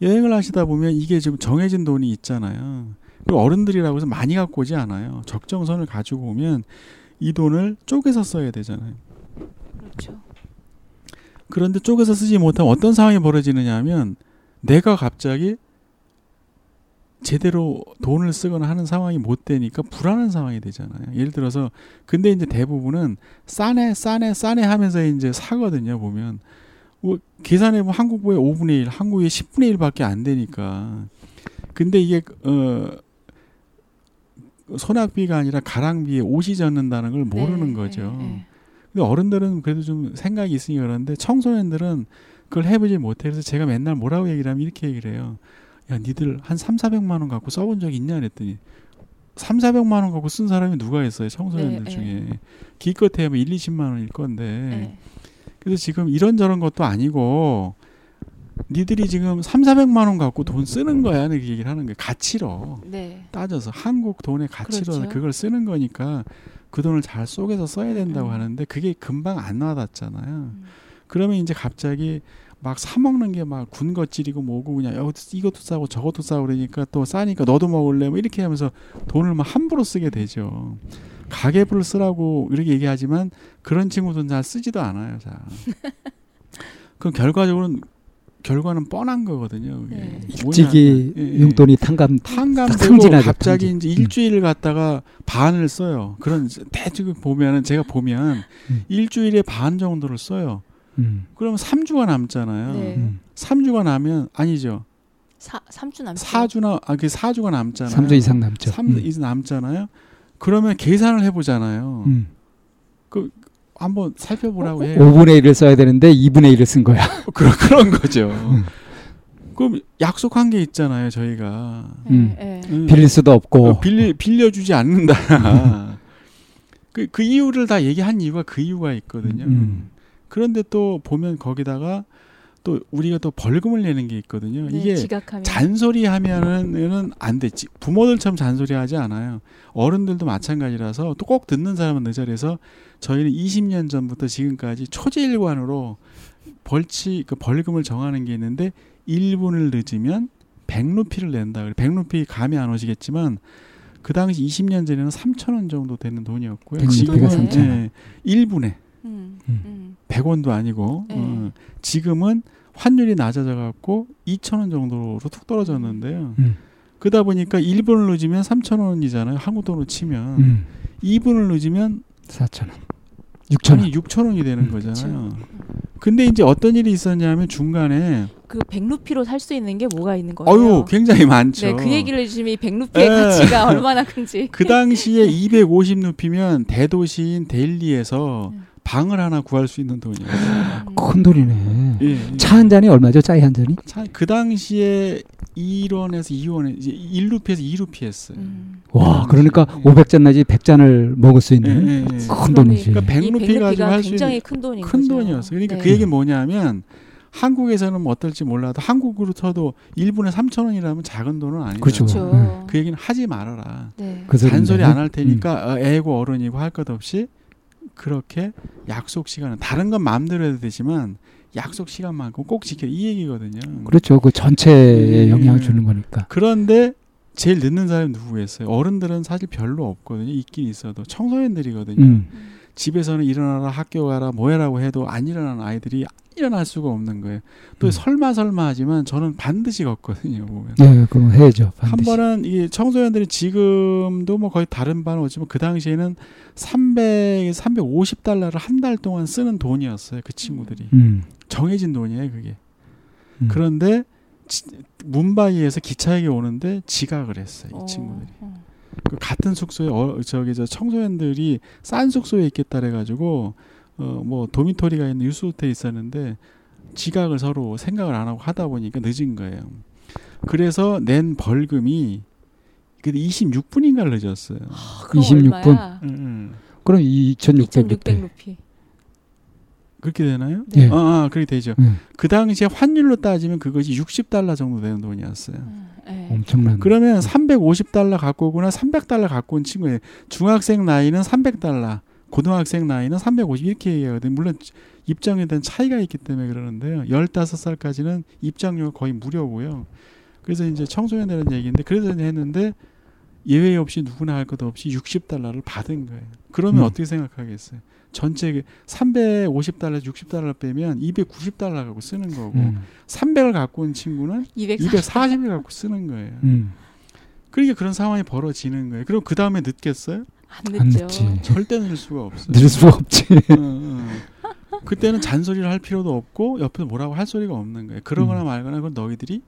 여행을 하시다 보면 이게 좀 정해진 돈이 있잖아요. 그리고 어른들이라고 해서 많이 갖고 오지 않아요. 적정선을 가지고 오면 이 돈을 쪼개서 써야 되잖아요. 그렇죠. 그런데 쪼개서 쓰지 못하면 어떤 상황이 벌어지느냐 하면 내가 갑자기 제대로 돈을 쓰거나 하는 상황이 못 되니까 불안한 상황이 되잖아요. 예를 들어서 근데 이제 대부분은 싸네 싸네 싸네 하면서 이제 사거든요. 보면 뭐 계산해 보면 한국보에 5분의 1, 한국에 10분의 1밖에 안 되니까. 근데 이게 어 소낙비가 아니라 가랑비에 옷이 젖는다는 걸 모르는 네, 거죠. 네, 네. 근데 어른들은 그래도 좀 생각이 있으니 그러는데 청소년들은 그걸 해보지 못해. 그래서 제가 맨날 뭐라고 얘기를 하면 이렇게 얘기를 해요. 야, 니들 한 3, 400만 원 갖고 써본 적 있냐 그랬더니 3, 400만 원 갖고 쓴 사람이 누가 있어요? 청소년들 네, 중에. 기껏해 하면 1, 20만 원일 건데. 네. 그래서 지금 이런저런 것도 아니고 니들이 지금 3, 400만 원 갖고 돈 쓰는 거야. 이렇게 얘기를 하는 거예요. 가치로. 네. 따져서 한국 돈의 가치로 그렇죠. 그걸 쓰는 거니까 그 돈을 잘 쪼개서 써야 된다고 음. 하는데 그게 금방 안 와닿잖아요. 음. 그러면 이제 갑자기 막 사 먹는 게 막 군것질이고 뭐고 그냥 야, 이것도 싸고 저것도 싸고 그러니까 또 싸니까 너도 먹을래 뭐 이렇게 하면서 돈을 막 함부로 쓰게 되죠. 가계부를 쓰라고 이렇게 얘기하지만 그런 친구들은 잘 쓰지도 않아요. 잘. 그럼 결과적으로는 결과는 뻔한 거거든요. 그게. 네. 일찍이 뭐냐. 예, 예. 용돈이 탕감 탕감되고 갑자기. 이제 음. 일주일을 갖다가 반을 써요. 그런 대충 보면은 제가 보면 음. 일주일에 반 정도를 써요. 음. 그러면 3주가 남잖아요. 네. 음. 3주가 나면 아니죠. 사, 3주 남죠. 4주나 아 그 4주가 남잖아요. 3주 이상 남죠. 3주 음. 이상 남잖아요. 그러면 계산을 해 보잖아요. 음. 한번 살펴보라고 해요. 5분의 1을 써야 되는데 2분의 1을 쓴 거야. 그런 그런 거죠. 음. 그럼 약속한 게 있잖아요, 저희가. 음. 네. 네. 음. 빌릴 수도 없고. 어, 빌리, 빌려주지 않는다. 그, 그 이유를 다 얘기한 이유가 그 이유가 있거든요. 음. 그런데 또 보면 거기다가 또 우리가 또 벌금을 내는 게 있거든요. 네, 이게 지각하면 잔소리 하면은 안 됐지. 부모들처럼 잔소리 하지 않아요. 어른들도 마찬가지라서 또 꼭 듣는 사람은 그 자리에서 저희는 20년 전부터 지금까지 초제일관으로 벌치 그 벌금을 정하는 게 있는데 1분을 늦으면 100루피를 낸다. 100루피 감이 안 오시겠지만 그 당시 20년 전에는 3천 원 정도 되는 돈이었고요. 100루피가 지금은 3,000 원. 예, 1분에 음. 음. 음. 100원도 아니고 네. 어, 지금은 환율이 낮아져 갖고 2,000원 정도로 툭 떨어졌는데요. 음. 그러다 보니까 1분을 늦으면 3,000원이잖아요. 한국 돈으로 치면 음. 2분을 늦으면 4천 원. 6천 원. 아니 6,000원이 되는 음, 거잖아요. 근데 이제 어떤 일이 있었냐면 중간에 그 100루피로 살 수 있는 게 뭐가 있는 거예요? 어유 굉장히 많죠. 네, 그 얘기를 해주시면 이 100루피의 예. 가치가 얼마나 큰지. 그 당시에 250루피면 대도시인 델리에서 음. 방을 하나 구할 수 있는 돈이었어요. 음. 큰 돈이네. 예, 예. 차한 잔이 얼마죠? 짜이 한 잔이? 차- 그 당시에 1원에서 2원에 이제 1루피에서 2루피였어요. 음. 와, 음, 그러니까 예. 500잔 내지 100잔을 먹을 수 예, 있는 예, 예. 큰 돈이지. 그러니까 이 100루피 100루피가 가지고 할수 굉장히 있는 큰 돈인 큰 거죠. 돈이었어요. 그러니까 네. 그 얘기는 뭐냐면 한국에서는 뭐 어떨지 몰라도 한국으로 쳐도 1분에 3천 원이라면 작은 돈은 아니죠. 그렇죠. 그렇죠. 그 얘기는 하지 말아라. 네. 그 소리인데. 잔소리 안 할 테니까 어, 애고 어른이고 할 것 없이 그렇게 약속 시간은 다른 건 마음대로 해도 되지만 약속 시간만큼 꼭 지켜 이 얘기거든요. 그렇죠. 그 전체에 예, 영향을 예. 주는 거니까. 그런데 제일 늦는 사람이 누구겠어요? 어른들은 사실 별로 없거든요. 있긴 있어도 청소년들이거든요. 음. 집에서는 일어나라 학교 가라 뭐해라고 해도 안 일어나는 아이들이 일어날 수가 없는 거예요. 또 음. 설마 설마 하지만 저는 반드시 걷거든요. 보면. 네, 그럼 해야죠. 한 반드시. 번은 이 청소년들이 지금도 뭐 거의 다른 반은 오지만 그 당시에는 300, 350달러를 한 달 동안 쓰는 돈이었어요. 그 친구들이. 음. 정해진 돈이에요, 그게. 음. 그런데 지, 문바이에서 기차역에 오는데 지각을 했어요, 이 어, 친구들이. 어. 그 같은 숙소에 어, 저기 저 청소년들이 싼 숙소에 있겠다 그래가지고 어 뭐 도미토리가 있는 유스 호텔에 있었는데 지각을 서로 생각을 안 하고 하다 보니까 늦은 거예요. 그래서 낸 벌금이 그때 26분인가를 늦었어요. 아, 26분. 26분. 26분. 26분. 음, 얼마야? 응, 응. 그럼 2,600 루피. 2,600 루피. 그렇게 되나요? 네. 예. 아, 아 그렇게 되죠. 음, 그 당시에 환율로 따지면 그것이 60달러 정도 되는 돈이었어요. 음, 예. 엄청난. 그러면 350달러 갖고 오거나 300달러 갖고 온 친구예요. 중학생 나이는 300달러, 고등학생 나이는 350 이렇게 얘기하거든요. 물론 입장에 대한 차이가 있기 때문에 그러는데요. 15살까지는 입장료가 거의 무료고요. 그래서 이제 청소년들은 얘기인데 그래서 이제 했는데 예외 없이 누구나 할 것 없이 60달러를 받은 거예요. 그러면 음. 어떻게 생각하겠어요? 전체 350달러, 60달러 빼면 290달러 갖고 쓰는 거고 음, 300을 갖고 온 친구는 240. 240을 갖고 쓰는 거예요. 음, 그러니까 그런 상황이 벌어지는 거예요. 그럼 그 다음에 늦겠어요? 안안 늦죠. 늦지. 절대 늦을 수가 없어요. 늦을 수가 없지. 어, 어. 그때는 잔소리를 할 필요도 없고 옆에서 뭐라고 할 소리가 없는 거예요. 그러거나 음. 말거나 그건 너희들이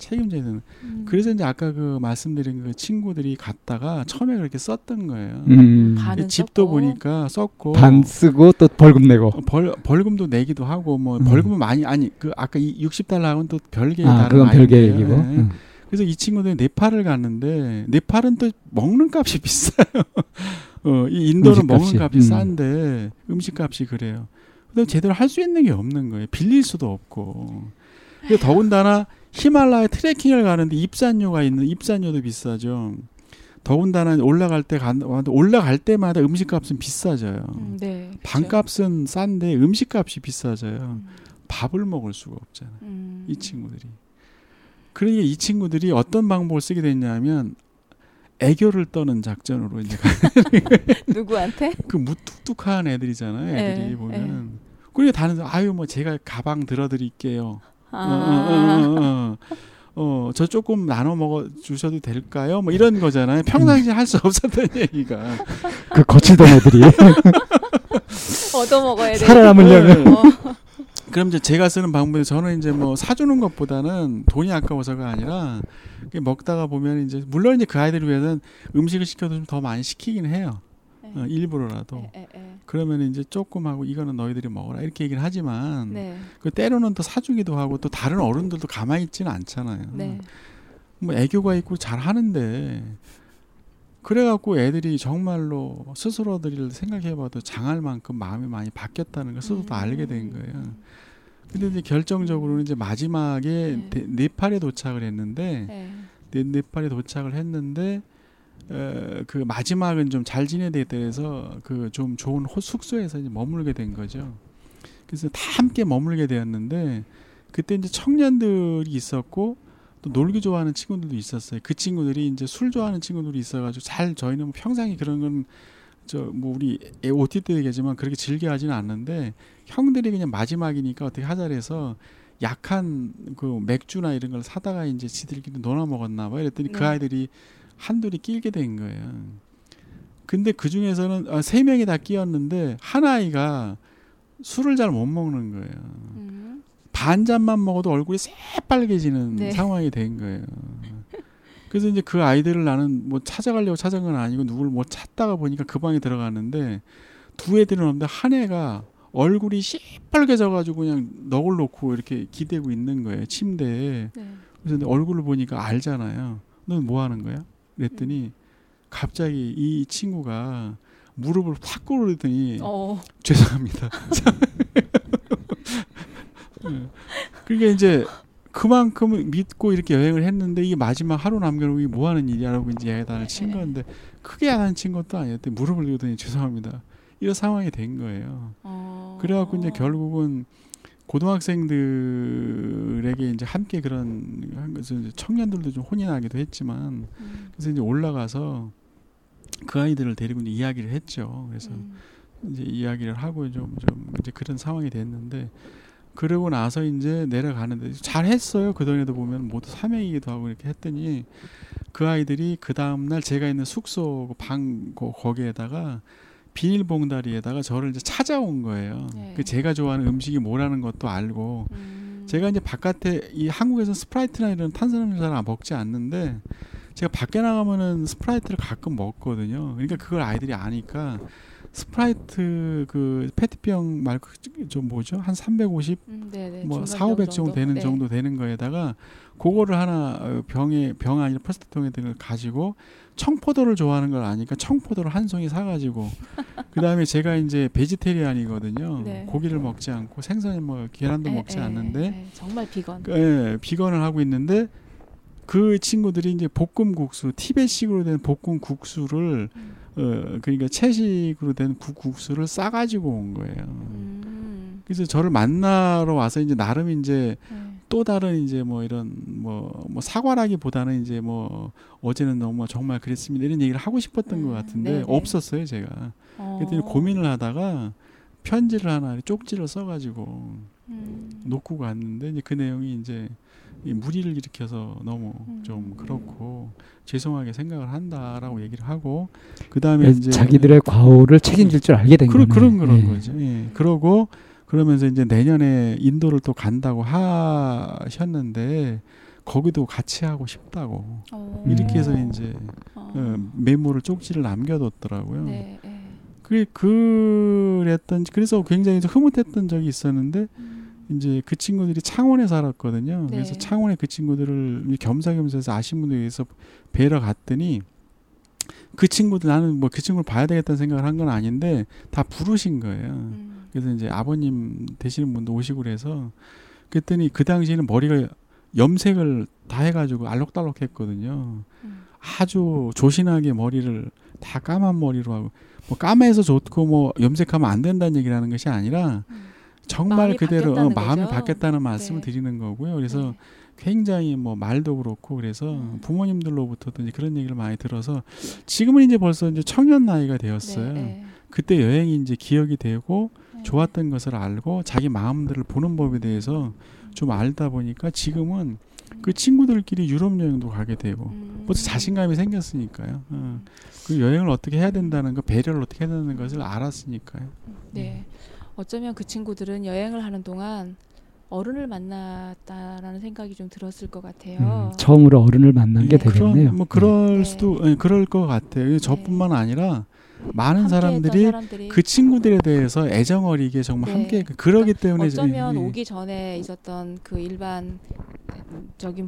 책임져야 되는. 음. 그래서 이제 아까 그 말씀드린 그 친구들이 갔다가 처음에 그렇게 썼던 거예요. 음, 반은 집도 썼고. 보니까 썼고 반 쓰고 또 벌금 내고. 어, 벌 벌금도 내기도 하고 뭐 음. 벌금은 많이 아니 그 아까 이 60달러하고는 또 별개의 아, 다른 그건 별개. 얘기고. 네. 음. 그래서 이 친구들이 네팔을 갔는데 네팔은 또 먹는 값이 비싸요. 어, 이 인도는 음식값이. 먹는 값이 음. 싼데 음식값이 그래요. 그다음 제대로 할 수 있는 게 없는 거예요. 빌릴 수도 없고. 더군다나 히말라야 트레킹을 가는데 입산료가 있는 입산료도 비싸죠. 더군다나 올라갈 때 간, 올라갈 때마다 음식값은 비싸져요. 음, 네. 그렇죠. 반값은 싼데 음식값이 비싸져요. 음, 밥을 먹을 수가 없잖아요. 음. 이 친구들이. 그러니까 이 친구들이 어떤 방법을 쓰게 됐냐면 애교를 떠는 작전으로 이제 누구한테? 그 무뚝뚝한 애들이잖아요. 애들이 네, 보면. 그러니까 다른 사람 아유 뭐 제가 가방 들어드릴게요. 아. 어, 어, 어, 어, 어. 어, 저 조금 나눠 먹어 주셔도 될까요? 뭐 이런 거잖아요. 평상시 에 할 수 없었던 얘기가. 그 거칠던 애들이 얻어 먹어야 돼. 살아남으려면. 네. 어. 그럼 이제 제가 쓰는 방법이 저는 이제 뭐 사주는 것보다는 돈이 아까워서가 아니라 먹다가 보면 이제 물론 이제 그 아이들을 위해서는 음식을 시켜도 좀 더 많이 시키긴 해요. 어, 일부러라도. 예, 예, 예. 그러면 이제 조금 하고 이거는 너희들이 먹어라 이렇게 얘기를 하지만 네. 그 때로는 또 사주기도 하고 또 다른 어른들도 가만히 있지는 않잖아요. 네. 뭐 애교가 있고 잘 하는데 그래갖고 애들이 정말로 스스로들을 생각해봐도 장할 만큼 마음이 많이 바뀌었다는 걸 스스로도 알게 된 거예요. 근데 이제 결정적으로는 이제 마지막에 네. 데- 네팔에 도착을 했는데 네. 네, 네팔에 도착을 했는데 어, 그 마지막은 좀 잘 지내야 돼서 그 좀 좋은 호- 숙소에서 이제 머물게 된 거죠. 그래서 다 함께 머물게 되었는데 그때 이제 청년들이 있었고 또 놀기 좋아하는 친구들도 있었어요. 그 친구들이 이제 술 좋아하는 친구들이 있어가지고 잘 저희는 뭐 평상시 그런 건 저 뭐 우리 OT 때 얘기하지만 그렇게 즐겨 하지는 않는데 형들이 그냥 마지막이니까 어떻게 하자래서 약한 그 맥주나 이런 걸 사다가 이제 지들끼리 놀아 먹었나 봐. 이랬더니 그 네. 아이들이 한둘이 끼게 된 거예요. 근데 그 중에서는 아, 세 명이 다 끼었는데 한 아이가 술을 잘 못 먹는 거예요. 음. 반 잔만 먹어도 얼굴이 새빨개지는 네. 상황이 된 거예요. 그래서 이제 그 아이들을 나는 뭐 찾아가려고 찾은 건 아니고 누구를 뭐 찾다가 보니까 그 방에 들어갔는데 두 애들은 없는데 한 애가 얼굴이 새빨개져가지고 그냥 넋을 놓고 이렇게 기대고 있는 거예요 침대에. 네. 그래서 내 얼굴을 보니까 알잖아요. 너는 뭐 하는 거야? 그랬더니 갑자기 이 친구가 무릎을 탁 꿇으더니 어. 죄송합니다. 예. 그러니까 이제 그만큼 믿고 이렇게 여행을 했는데 이게 마지막 하루 남겨놓고 뭐 하는 일이야라고 이제 야단을 친 건데 크게 야단 친 것도 아니었대 무릎을 꿇더니 죄송합니다. 이런 상황이 된 거예요. 어. 그래갖고 이제 결국은 고등학생들에게 이제 함께 그런 한 이제 청년들도 좀 혼이 나기도 했지만 음. 그래서 이제 올라가서 그 아이들을 데리고 이제 이야기를 했죠. 그래서 음. 이제 이야기를 하고 좀, 좀 이제 그런 상황이 됐는데 그러고 나서 이제 내려가는데 잘 했어요. 그전에도 보면 모두 사명이기도 하고 이렇게 했더니 그 아이들이 그 다음날 제가 있는 숙소 그방 거- 거기에다가 비닐봉다리에다가 저를 이제 찾아온 거예요. 네. 그 제가 좋아하는 음식이 뭐라는 것도 알고 음. 제가 이제 바깥에 이 한국에서 Sprite나 이런 탄산음료 잘안 먹지 않는데 제가 밖에 나가면은 Sprite를 가끔 먹거든요. 그러니까 그걸 아이들이 아니까 Sprite 그 페트병 말고 좀 뭐죠? 한 350, 음, 네네. 뭐 중간 4, 500병 정도 되는 네. 정도 되는 거에다가 그거를 하나 어, 병에 병 아니라 플라스틱 병에 가지고 청포도를 좋아하는 걸 아니까 청포도를 한 송이 사가지고 그 다음에 제가 이제 vegetarian이거든요. 네. 고기를 먹지 않고 생선 뭐 계란도 에, 먹지 에, 않는데 에, 정말 비건. 그, 예, vegan을 하고 있는데 그 친구들이 이제 볶음 국수 티벳식으로 된 볶음 국수를 음. 어 그러니까 채식으로 된 국, 국수를 싸가지고 온 거예요. 음, 그래서 저를 만나러 와서 이제 나름 이제 네. 또 다른 이제 뭐 이런 뭐, 뭐 사과라기보다는 이제 뭐 어제는 너무 정말 그랬습니다 이런 얘기를 하고 싶었던 음, 것 같은데 네네. 없었어요 제가. 어. 그랬더니 고민을 하다가 편지를 하나 쪽지를 써가지고 음. 놓고 갔는데 이제 그 내용이 이제 이 무리를 일으켜서 너무 음. 좀 그렇고 죄송하게 생각을 한다라고 얘기를 하고 그 다음에 이제 자기들의 과오를 책임질 줄 알게 된 그런. 그런 그런 예. 거죠. 예. 그러고 그러면서 이제 내년에 인도를 또 간다고 하셨는데 거기도 같이 하고 싶다고 어. 이렇게 해서 이제 어. 어, 메모를 쪽지를 남겨뒀더라고요. 네, 네. 그 그랬던 그래서 굉장히 좀 흐뭇했던 적이 있었는데 음. 이제 그 친구들이 창원에 살았거든요. 그래서 네. 창원에 그 친구들을 겸사겸사해서 아신 분들 위해서 뵈러 갔더니 그 친구들 나는 뭐 그 친구를 봐야 되겠다는 생각을 한 건 아닌데 다 부르신 거예요. 음. 그래서 이제 아버님 되시는 분도 오시고 그래서 그랬더니 그 당시에는 머리가 염색을 다 해가지고 알록달록 했거든요. 음. 아주 조신하게 머리를 다 까만 머리로 하고 뭐 까매서 좋고 뭐 염색하면 안 된다는 얘기라는 것이 아니라 음. 정말 그대로 어, 바뀌었다는 마음이. 바뀌었다는 말씀을 네. 드리는 거고요. 그래서 네. 굉장히 뭐 말도 그렇고 그래서 음. 부모님들로부터도 이제 그런 얘기를 많이 들어서 지금은 이제 벌써 이제 청년 나이가 되었어요. 네, 네. 그때 여행이 이제 기억이 되고 네. 좋았던 것을 알고 자기 마음들을 보는 법에 대해서 좀 알다 보니까 지금은 그 친구들끼리 유럽 여행도 가게 되고 음. 벌써 자신감이 생겼으니까요. 어. 그 여행을 어떻게 해야 된다는 거, 배려를 어떻게 해야 되는 것을 알았으니까요. 네. 어쩌면 그 친구들은 여행을 하는 동안 어른을 만났다라는 생각이 좀 들었을 것 같아요. 음, 처음으로 어른을 만난 게 예, 그런- 되겠네요. 뭐 그럴 네. 수도 예, 그럴 것 같아요. 저뿐만 아니라 많은 사람들이 사람들이 그 친구들에 대해서 애정 어리게 정말 네. 함께 그- 그러기 때문에 이제- 어쩌면 예, 예. 오기 전에 있었던 그 일반적인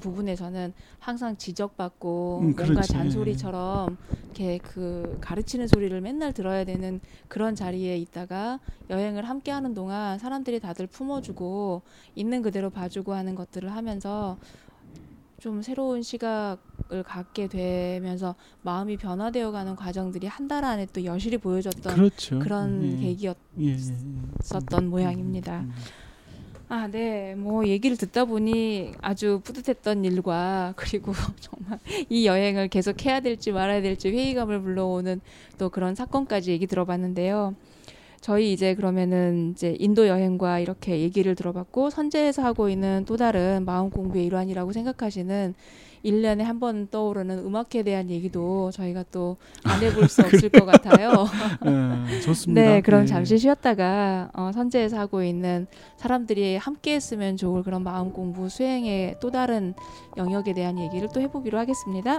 부분에서는 항상 지적받고 음, 뭔가 그렇지. 잔소리처럼 이렇게 그 가르치는 소리를 맨날 들어야 되는 그런 자리에 있다가 여행을 함께 하는 동안 사람들이 다들 품어주고 있는 그대로 봐주고 하는 것들을 하면서 좀 새로운 시각을 갖게 되면서 마음이 변화되어 가는 과정들이 한 달 안에 또 여실히 보여졌던 그렇죠. 그런 예, 계기였 예, 예, 예. 모양입니다. 음. 아, 네. 뭐 얘기를 듣다 보니 아주 뿌듯했던 일과 그리고 정말 이 여행을 계속 해야 될지 말아야 될지 회의감을 불러오는 또 그런 사건까지 얘기 들어봤는데요. 저희 이제 그러면은 이제 인도 여행과 이렇게 얘기를 들어봤고 선제에서 하고 있는 또 다른 마음 공부의 일환이라고 생각하시는 일년에 한 번 떠오르는 음악에 대한 얘기도 저희가 또 안 해볼 수 없을 것 같아요. 예, 좋습니다. 네, 그럼 예. 잠시 쉬었다가 어, 선제에서 하고 있는 사람들이 함께 했으면 좋을 그런 마음 공부 수행의 또 다른 영역에 대한 얘기를 또 해보기로 하겠습니다.